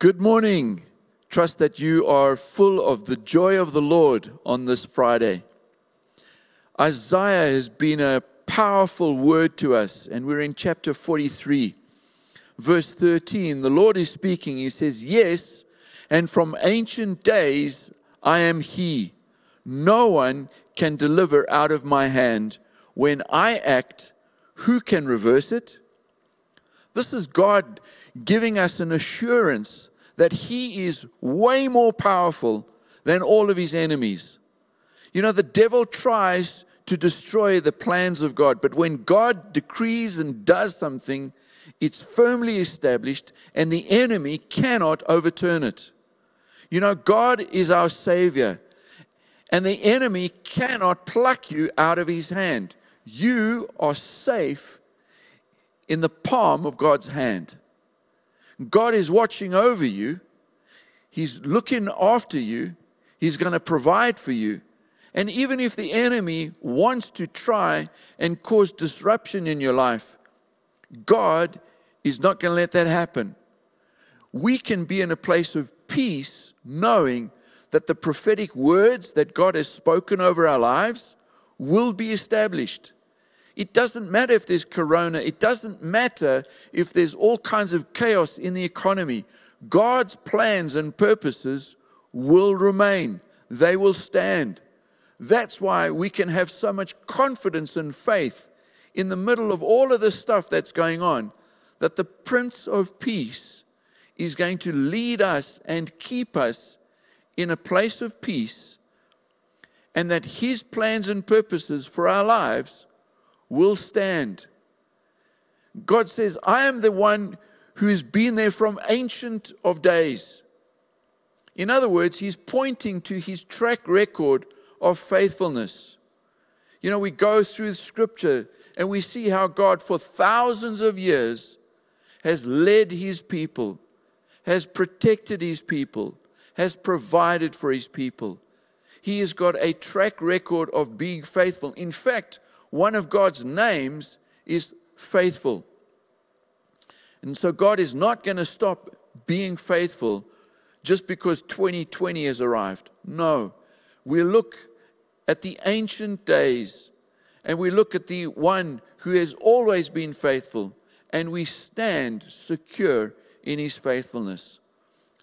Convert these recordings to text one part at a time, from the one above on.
Good morning. Trust that you are full of the joy of the Lord on this Friday. Isaiah has been a powerful word to us, and we're in chapter 43, verse 13. The Lord is speaking. He says, Yes, and from ancient days I am He. No one can deliver out of my hand. When I act, who can reverse it? This is God giving us an assurance that He is way more powerful than all of His enemies. You know, the devil tries to destroy the plans of God, but when God decrees and does something, it's firmly established, and the enemy cannot overturn it. You know, God is our Savior, and the enemy cannot pluck you out of His hand. You are safe in the palm of God's hand. God is watching over you. He's looking after you. He's going to provide for you. And even if the enemy wants to try and cause disruption in your life, God is not going to let that happen. We can be in a place of peace knowing that the prophetic words that God has spoken over our lives will be established. It doesn't matter if there's corona. It doesn't matter if there's all kinds of chaos in the economy. God's plans and purposes will remain, they will stand. That's why we can have so much confidence and faith in the middle of all of this stuff that's going on that the Prince of Peace is going to lead us and keep us in a place of peace, and that His plans and purposes for our lives will stand. God says, I am the one who has been there from ancient of days. In other words, he's pointing to his track record of faithfulness. You know, we go through scripture and we see how God, for thousands of years, has led his people, has protected his people, has provided for his people. He has got a track record of being faithful. In fact, one of God's names is faithful. And so God is not going to stop being faithful just because 2020 has arrived. No. We look at the ancient days and we look at the one who has always been faithful and we stand secure in his faithfulness.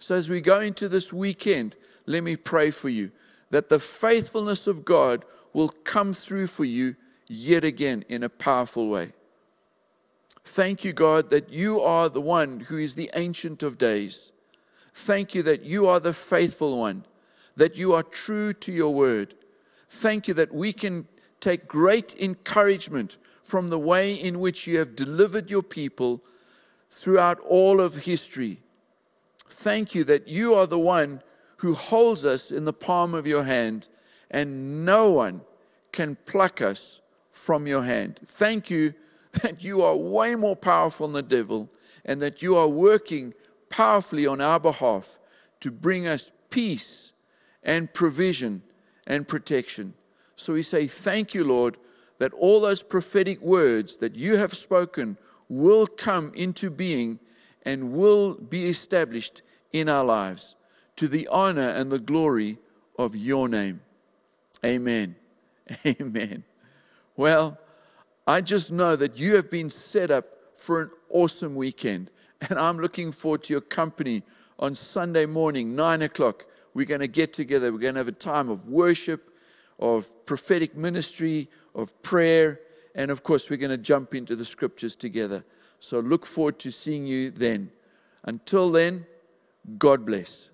So as we go into this weekend, let me pray for you that the faithfulness of God will come through for you yet again in a powerful way. Thank you, God, that you are the one who is the Ancient of Days. Thank you that you are the faithful one, that you are true to your word. Thank you that we can take great encouragement from the way in which you have delivered your people throughout all of history. Thank you that you are the one who holds us in the palm of your hand, and no one can pluck us from your hand. Thank you that you are way more powerful than the devil and that you are working powerfully on our behalf to bring us peace and provision and protection. So we say, Thank you, Lord, that all those prophetic words that you have spoken will come into being and will be established in our lives to the honor and the glory of your name. Amen. Amen. Well, I just know that you have been set up for an awesome weekend. And I'm looking forward to your company on Sunday morning, nine o'clock. We're going to get together. We're going to have a time of worship, of prophetic ministry, of prayer. And of course, we're going to jump into the scriptures together. So look forward to seeing you then. Until then, God bless.